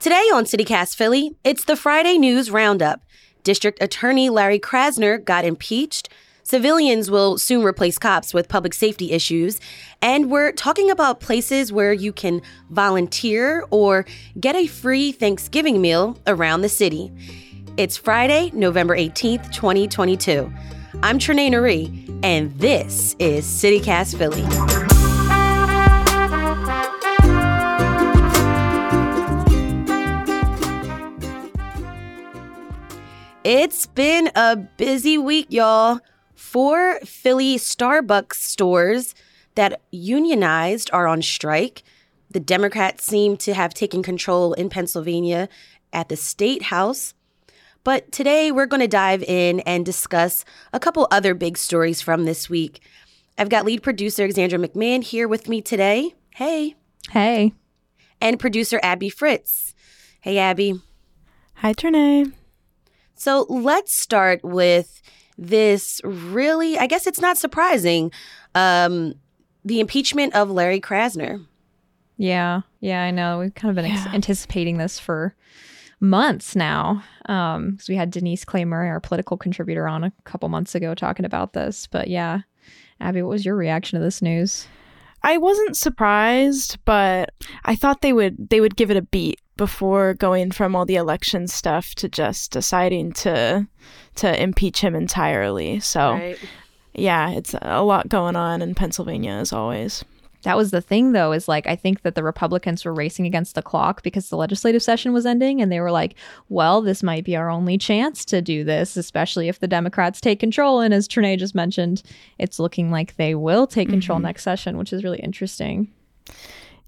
Today on CityCast Philly, it's the Friday News Roundup. District Attorney Larry Krasner got impeached. Civilians will soon replace cops with public safety issues. And we're talking about places where you can volunteer or get a free Thanksgiving meal around the city. It's Friday, November 18th, 2022. I'm Trenae Nuri, and this is CityCast Philly. It's been a busy week, y'all. Four Philly Starbucks stores that unionized are on strike. The Democrats seem to have taken control in Pennsylvania at the State House. But today we're going to dive in and discuss a couple other big stories from this week. I've got lead producer Alexandra McMahon here with me today. Hey. Hey. And producer Abby Fritz. Hey, Abby. Hi, Trenae. So let's start with this really, I guess it's not surprising, um, the impeachment of Larry Krasner. Yeah, yeah, I know. We've kind of been Yeah. ex- anticipating this for months now. Um, because we had Denise Clay Murray, our political contributor, on a couple months ago talking about this. But yeah, Abby, what was your reaction to this news? I wasn't surprised, but I thought they would they would give it a beat before going from all the election stuff to just deciding to to impeach him entirely. So Right. yeah, it's a lot going on in Pennsylvania as always. That was the thing, though, is like I think that the Republicans were racing against the clock because the legislative session was ending, and they were like, "Well, this might be our only chance to do this, especially if the Democrats take control." And as Trenae just mentioned, it's looking like they will take control mm-hmm. next session, which is really interesting.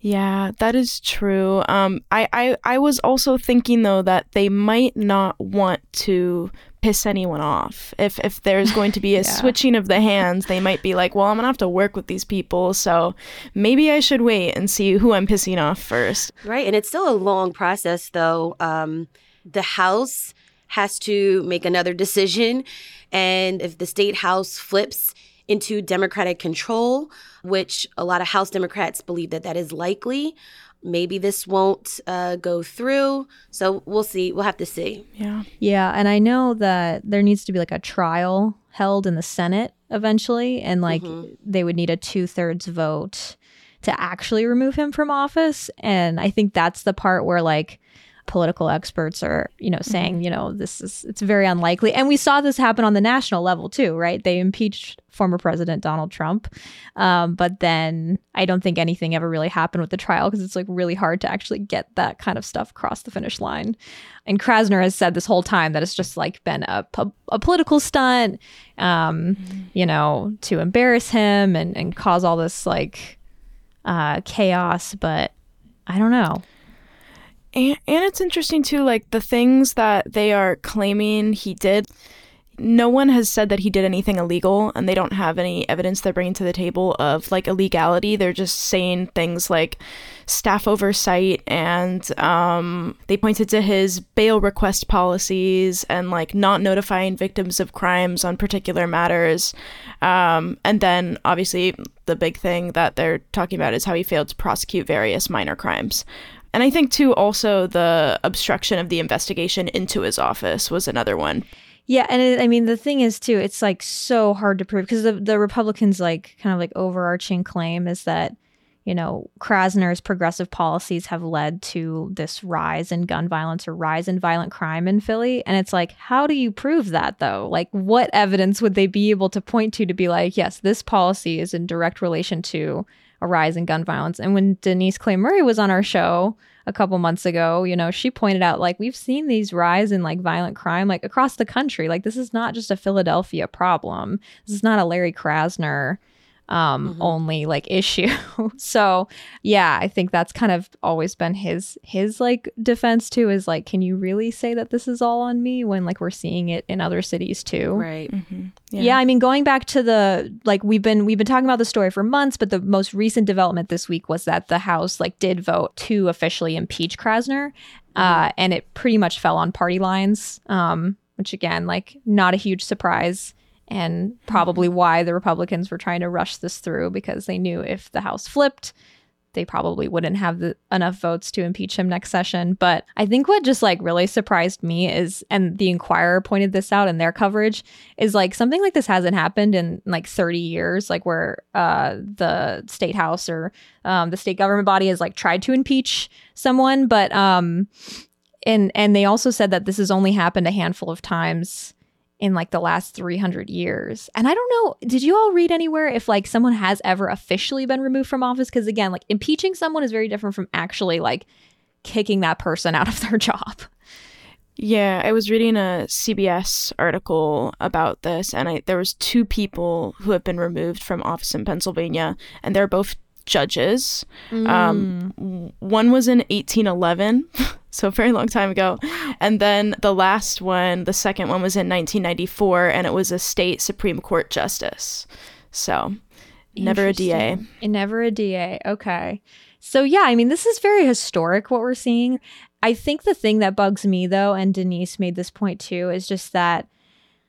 Yeah, that is true. Um, I, I, I was also thinking though that they might not want to piss anyone off. If if there's going to be a Yeah. switching of the hands, they might be like, well, I'm gonna have to work with these people, so maybe I should wait and see who I'm pissing off first. Right. And it's still a long process, though. Um, the House has to make another decision. And if the state House flips into Democratic control, which a lot of House Democrats believe that that is likely, maybe this won't uh, go through. So we'll see. We'll have to see. Yeah. Yeah, and I know that there needs to be like a trial held in the Senate eventually, and like they would need a two thirds vote to actually remove him from office. And I think that's the part where like political experts are, you know, saying, you know, this is it's very unlikely. And we saw this happen on the national level too, right? They impeached former President Donald Trump. Um, but then I don't think anything ever really happened with the trial because it's like really hard to actually get that kind of stuff across the finish line. And Krasner has said this whole time that it's just like been a, pu- a political stunt, um, you know, to embarrass him and, and cause all this like uh, chaos. But I don't know. And, and it's interesting too, like the things that they are claiming he did. No one has said that he did anything illegal, and they don't have any evidence they're bringing to the table of like illegality. They're just saying things like staff oversight, and um, they pointed to his bail request policies and like not notifying victims of crimes on particular matters. Um, and then obviously the big thing that they're talking about is how he failed to prosecute various minor crimes. And I think too also the obstruction of the investigation into his office was another one. Yeah, and it, I mean the thing is too, it's like so hard to prove because the the Republicans like kind of like overarching claim is that you know Krasner's progressive policies have led to this rise in gun violence or rise in violent crime in Philly, and it's like how do you prove that though? Like what evidence would they be able to point to to be like yes, this policy is in direct relation to a rise in gun violence? And when Denise Clay Murray was on our show a couple months ago, you know, she pointed out like we've seen these rise in like violent crime like across the country. Like this is not just a Philadelphia problem. This is not a Larry Krasner um only like issue. so, yeah, I think that's kind of always been his his like defense too is like can you really say that this is all on me when like we're seeing it in other cities too? Right. Yeah. I mean, going back to the like we've been we've been talking about the story for months, but the most recent development this week was that the House like did vote to officially impeach Krasner, uh, and it pretty much fell on party lines, um, which again, like not a huge surprise, and probably why the Republicans were trying to rush this through because they knew if the House flipped, they probably wouldn't have the, enough votes to impeach him next session. But I think what just like really surprised me is, and the Inquirer pointed this out in their coverage, is like something like this hasn't happened in like 30 years, like where uh, the state house or um, the state government body has like tried to impeach someone. But, um, and, and they also said that this has only happened a handful of times in like the last 300 years. And I don't know, did you all read anywhere if like someone has ever officially been removed from office? Because again, like impeaching someone is very different from actually like kicking that person out of their job. Yeah, I was reading a CBS article about this, and I, there was two people who have been removed from office in Pennsylvania, and they're both judges. Mm. Um, one was in 1811, so a very long time ago. And then the last one, the second one, was in 1994, and it was a state Supreme Court justice. So never a DA. Never a DA. Okay. So, yeah, I mean, this is very historic what we're seeing. I think the thing that bugs me, though, and Denise made this point too, is just that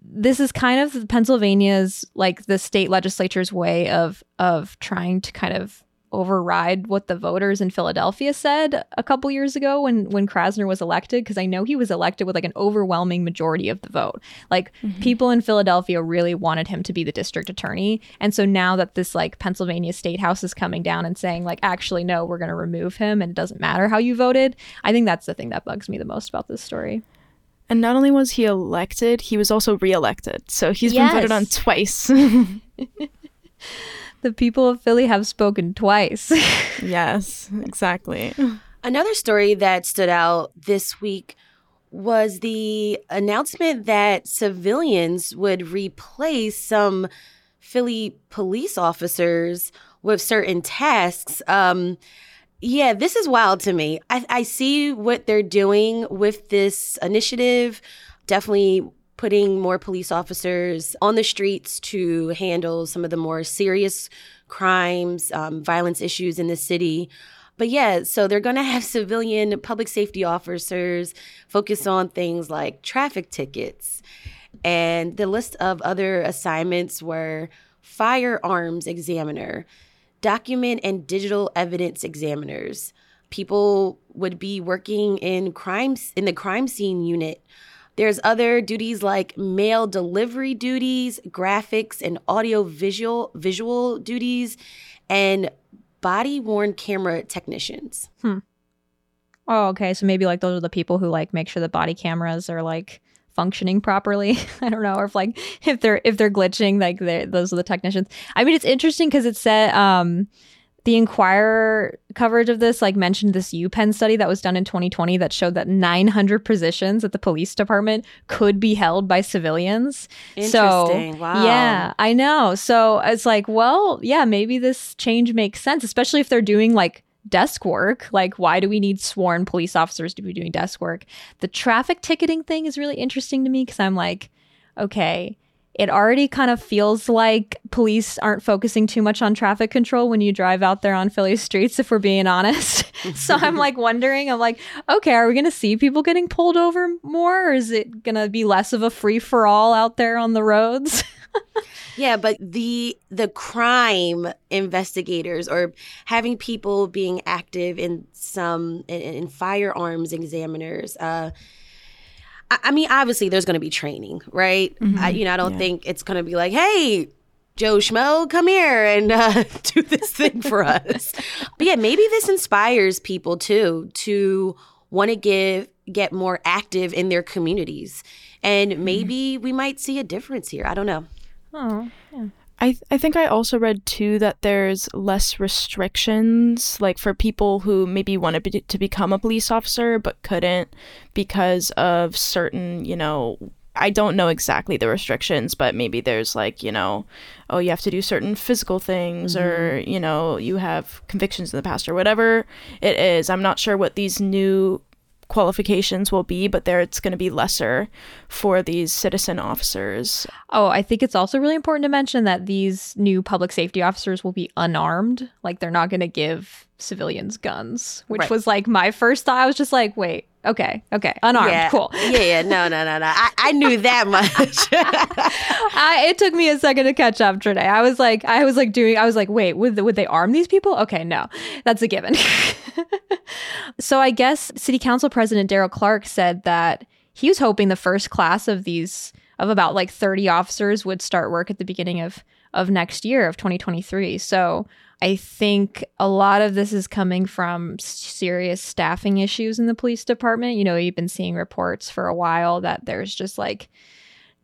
this is kind of Pennsylvania's like the state legislature's way of of trying to kind of override what the voters in Philadelphia said a couple years ago when when Krasner was elected because I know he was elected with like an overwhelming majority of the vote. Like mm-hmm. people in Philadelphia really wanted him to be the district attorney. And so now that this like Pennsylvania state house is coming down and saying like actually no, we're going to remove him and it doesn't matter how you voted, I think that's the thing that bugs me the most about this story. And not only was he elected, he was also reelected. So he's yes. been voted on twice. the people of Philly have spoken twice. yes, exactly. Another story that stood out this week was the announcement that civilians would replace some Philly police officers with certain tasks. Um, yeah, this is wild to me. I, I see what they're doing with this initiative. Definitely putting more police officers on the streets to handle some of the more serious crimes, um, violence issues in the city. But yeah, so they're going to have civilian public safety officers focus on things like traffic tickets. And the list of other assignments were firearms examiner, document and digital evidence examiners. People would be working in crimes in the crime scene unit there's other duties like mail delivery duties, graphics and audio visual visual duties, and body worn camera technicians. Hmm. Oh, okay. So maybe like those are the people who like make sure the body cameras are like functioning properly. I don't know, or if like if they're if they're glitching, like those are the technicians. I mean, it's interesting because it said um the Inquirer coverage of this like mentioned this UPenn study that was done in 2020 that showed that 900 positions at the police department could be held by civilians. Interesting. So, wow. Yeah, I know. So it's like, well, yeah, maybe this change makes sense, especially if they're doing like desk work. Like, why do we need sworn police officers to be doing desk work? The traffic ticketing thing is really interesting to me because I'm like, okay it already kind of feels like police aren't focusing too much on traffic control when you drive out there on Philly streets, if we're being honest. so I'm like wondering, I'm like, okay, are we going to see people getting pulled over more? Or is it going to be less of a free for all out there on the roads? yeah, but the the crime investigators or having people being active in some in, in firearms examiners, uh, I, mean, obviously, there's going to be training, right? Mm-hmm. I, you know, I don't yeah. think it's going to be like, hey, Joe Schmo, come here and uh, do this thing for us. but yeah, maybe this inspires people too to want to give get more active in their communities, and mm-hmm. maybe mm-hmm. we might see a difference here. I don't know. Oh, yeah. I, th- I think I also read too that there's less restrictions, like for people who maybe wanted be- to become a police officer but couldn't because of certain, you know, I don't know exactly the restrictions, but maybe there's like, you know, oh, you have to do certain physical things mm-hmm. or, you know, you have convictions in the past or whatever it is. I'm not sure what these new qualifications will be, but there it's going to be lesser for these citizen officers. Oh, I think it's also really important to mention that these new public safety officers will be unarmed. Like they're not going to give civilians guns, which Right. was like my first thought. I was just like, wait, okay, okay, unarmed, yeah. cool. Yeah, yeah, no, no, no, no. I, I knew that much. I, it took me a second to catch up today. I was like, I was like doing, I was like, wait, would would they arm these people? Okay, no, that's a given. so I guess City Council President Darrell Clarke said that he was hoping the first class of these of about like 30 officers would start work at the beginning of of next year of 2023. So I think a lot of this is coming from serious staffing issues in the police department. You know, you've been seeing reports for a while that there's just like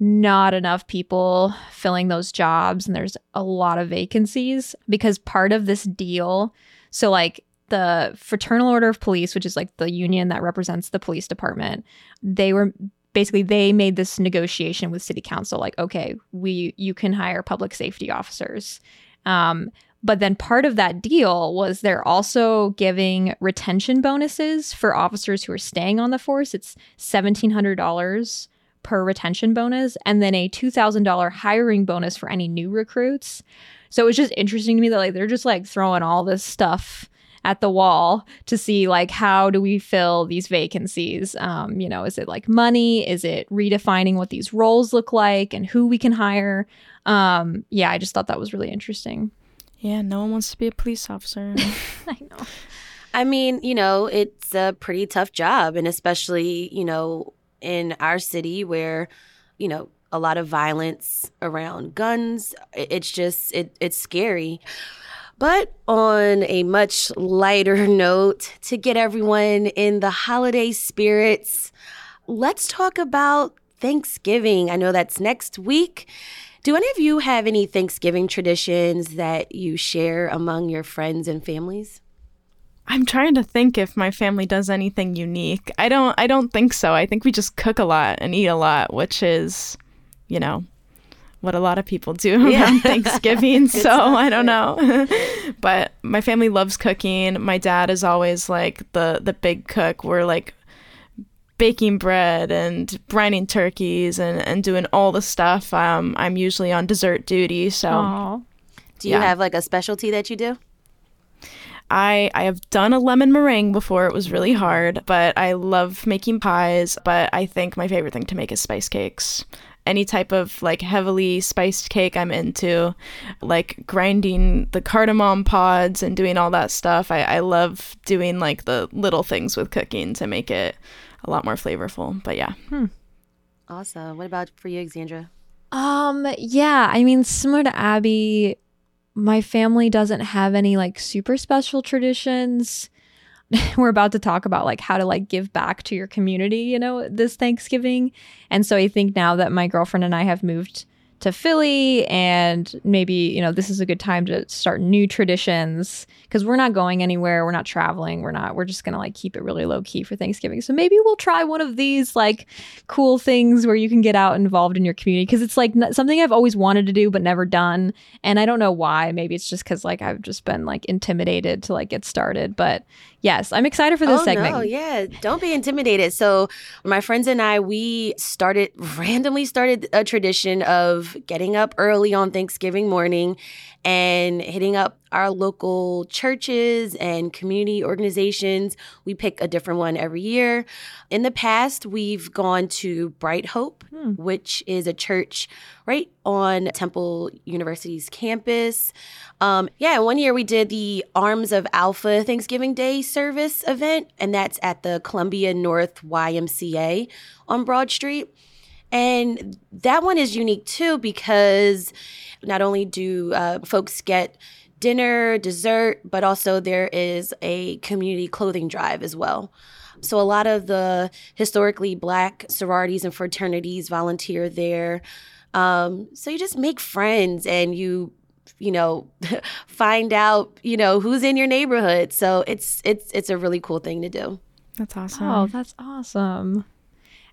not enough people filling those jobs and there's a lot of vacancies because part of this deal so like the fraternal order of police which is like the union that represents the police department they were basically they made this negotiation with city council like okay we you can hire public safety officers um, but then part of that deal was they're also giving retention bonuses for officers who are staying on the force. It's $1700 per retention bonus and then a $2000 hiring bonus for any new recruits. So it was just interesting to me that like they're just like throwing all this stuff at the wall to see like how do we fill these vacancies? Um, you know is it like money? Is it redefining what these roles look like and who we can hire? Um, yeah i just thought that was really interesting Yeah, no one wants to be a police officer. i know I mean, you know, it's a pretty tough job, and especially, you know, in our city where, you know, a lot of violence around guns. It's just it it's scary. But on a much lighter note, to get everyone in the holiday spirits, let's talk about Thanksgiving. I know that's next week. Do any of you have any Thanksgiving traditions that you share among your friends and families? I'm trying to think if my family does anything unique. I don't I don't think so. I think we just cook a lot and eat a lot, which is, you know, what a lot of people do Yeah. around Thanksgiving. so stuff, I don't know. but my family loves cooking. My dad is always like the the big cook. We're like baking bread and brining turkeys and, and doing all the stuff. Um, I'm usually on dessert duty, so Aw. Do you Yeah. have like a specialty that you do? I I have done a lemon meringue before. It was really hard, but I love making pies. But I think my favorite thing to make is spice cakes. Any type of like heavily spiced cake I'm into, like grinding the cardamom pods and doing all that stuff. I, I love doing like the little things with cooking to make it a lot more flavorful. But yeah. Awesome. What about for you, Alexandra? Um, yeah, I mean, similar to Abby, my family doesn't have any like super special traditions. We're about to talk about like how to like give back to your community, you know, this Thanksgiving. And so I think now that my girlfriend and I have moved to Philly and maybe, you know, this is a good time to start new traditions because we're not going anywhere, we're not traveling, we're not we're just going to like keep it really low key for Thanksgiving. So maybe we'll try one of these like cool things where you can get out involved in your community because it's like n- something I've always wanted to do but never done and I don't know why maybe it's just cuz like I've just been like intimidated to like get started but yes I'm excited for this oh segment no, yeah. Don't be intimidated. So my friends and I, we started randomly started a tradition of getting up early on Thanksgiving morning and hitting up our local churches and community organizations. We pick a different one every year. In the past, we've gone to Bright Hope, Hmm. which is a church right on Temple University's campus. Um, yeah, one year we did the Arms of Alpha Thanksgiving Day service event, and that's at the Columbia North YMCA on Broad Street. And that one is unique too because not only do uh, folks get dinner, dessert, but also there is a community clothing drive as well. So a lot of the historically black sororities and fraternities volunteer there. Um, so you just make friends and you you know find out you know who's in your neighborhood so it's it's it's a really cool thing to do That's awesome. Oh, that's awesome.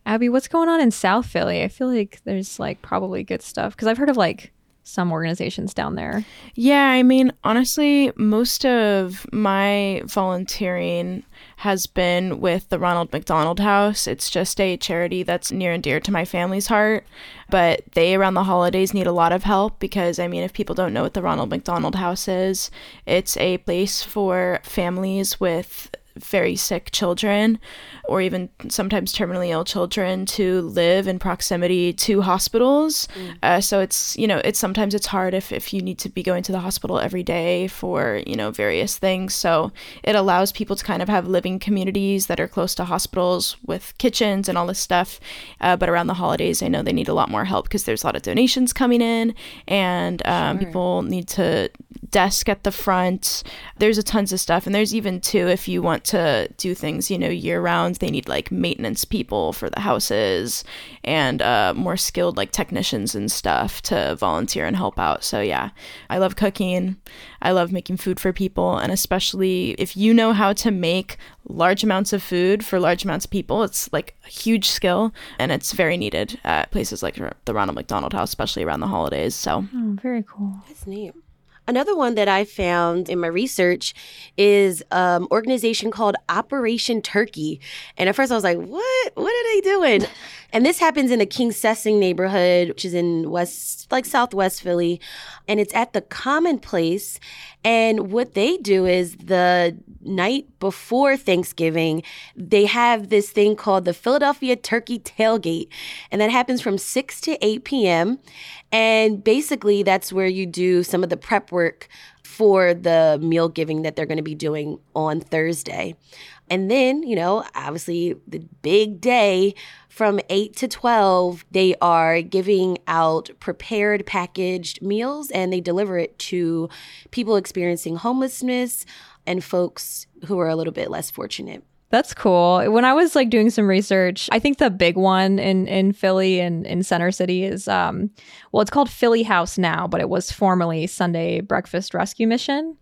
Abby, what's going on in South Philly? I feel like there's like probably good stuff because I've heard of like some organizations down there. Yeah, I mean, honestly, most of my volunteering has been with the Ronald McDonald House. It's just a charity that's near and dear to my family's heart. But they, around the holidays, need a lot of help because, I mean, if people don't know what the Ronald McDonald House is, it's a place for families with very sick children or even sometimes terminally ill children to live in proximity to hospitals. Mm. uh, so it's you know it's sometimes it's hard if, if you need to be going to the hospital every day for you know various things. So it allows people to kind of have living communities that are close to hospitals with kitchens and all this stuff. Uh, but around the holidays i know they need a lot more help because there's a lot of donations coming in and um, sure. people need to desk at the front. There's a tons of stuff. And there's even too if you want to do things, you know, year round, they need like maintenance people for the houses and uh, more skilled like technicians and stuff to volunteer and help out. So, yeah, I love cooking. I love making food for people. And especially if you know how to make large amounts of food for large amounts of people, it's like a huge skill and it's very needed at places like the Ronald McDonald House, especially around the holidays. So, oh, very cool. That's neat. Another one that I found in my research is an um, organization called Operation Turkey. And at first I was like, what? What are they doing? And this happens in the Kingsessing neighborhood, which is in West, like Southwest Philly. And it's at the Commonplace. And what they do is the night before Thanksgiving, they have this thing called the Philadelphia Turkey Tailgate. And that happens from 6 to 8 p.m. And basically, that's where you do some of the prep work for the meal giving that they're going to be doing on Thursday. And then, you know, obviously the big day from 8 to 12, they are giving out prepared packaged meals and they deliver it to people experiencing homelessness and folks who are a little bit less fortunate. That's cool. When I was like doing some research, I think the big one in in Philly and in Center City is um well, it's called Philly House now, but it was formerly Sunday Breakfast Rescue Mission.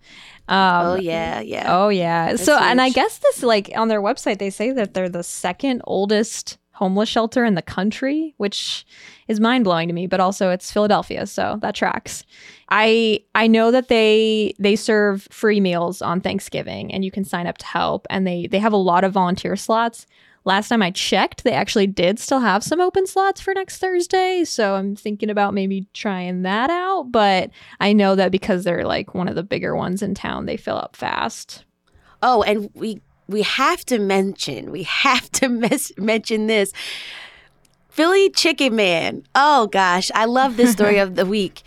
Um, oh yeah, yeah. Oh yeah. That's so huge. and I guess this like on their website they say that they're the second oldest homeless shelter in the country, which is mind blowing to me, but also it's Philadelphia, so that tracks. I I know that they they serve free meals on Thanksgiving and you can sign up to help and they they have a lot of volunteer slots. Last time I checked, they actually did still have some open slots for next Thursday, so I'm thinking about maybe trying that out, but I know that because they're like one of the bigger ones in town, they fill up fast. Oh, and we we have to mention, we have to mes- mention this. Philly Chicken Man. Oh gosh, I love this story of the week.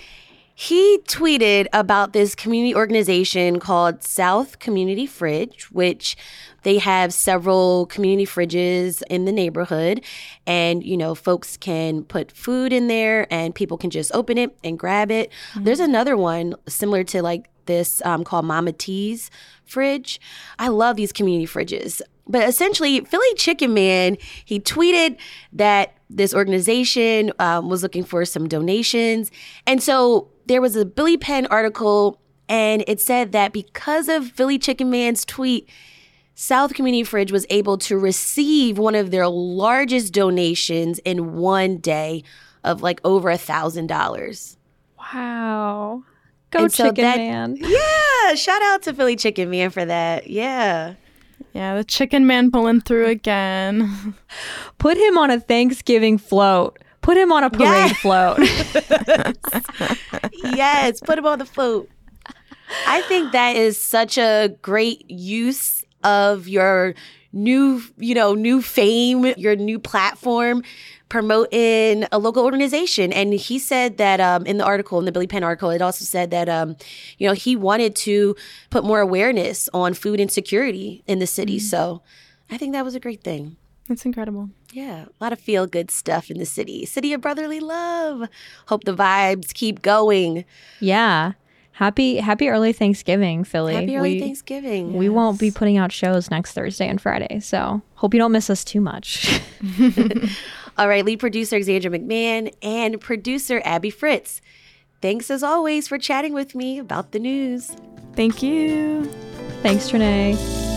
He tweeted about this community organization called South Community Fridge, which they have several community fridges in the neighborhood. And, you know, folks can put food in there and people can just open it and grab it. Mm-hmm. There's another one similar to like this um, called Mama T's fridge. I love these community fridges. But essentially, Philly Chicken Man, he tweeted that this organization um, was looking for some donations. And so there was a Billy Penn article, and it said that because of Philly Chicken Man's tweet, South Community Fridge was able to receive one of their largest donations in one day of like over a thousand dollars. Wow. Go and Chicken so that, Man. Yeah. Shout out to Philly Chicken Man for that. Yeah. Yeah, the chicken man pulling through again. Put him on a Thanksgiving float. Put him on a parade yes. float. yes, put him on the float. I think that is such a great use of your new, you know, new fame, your new platform promoting a local organization. And he said that um, in the article, in the Billy Penn article, it also said that, um, you know, he wanted to put more awareness on food insecurity in the city. Mm-hmm. So I think that was a great thing. That's incredible. Yeah, a lot of feel good stuff in the city. City of brotherly love. Hope the vibes keep going. Yeah. Happy happy early Thanksgiving, Philly. Happy early we, Thanksgiving. We yes. won't be putting out shows next Thursday and Friday, so hope you don't miss us too much. All right, lead producer Xandra McMahon and producer Abby Fritz. Thanks as always for chatting with me about the news. Thank you. Thanks, Trenae.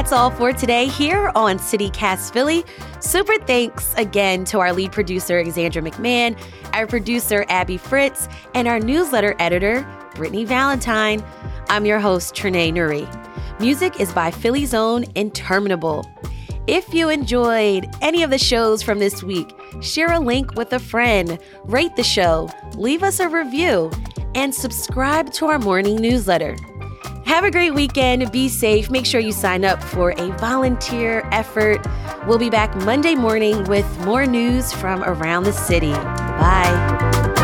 That's all for today here on CityCast Philly. Super thanks again to our lead producer, Alexandra McMahon, our producer, Abby Fritz, and our newsletter editor, Brittany Valentine. I'm your host, Trenae Nuri. Music is by Philly's own Interminable. If you enjoyed any of the shows from this week, share a link with a friend, rate the show, leave us a review, and subscribe to our morning newsletter. Have a great weekend. Be safe. Make sure you sign up for a volunteer effort. We'll be back Monday morning with more news from around the city. Bye.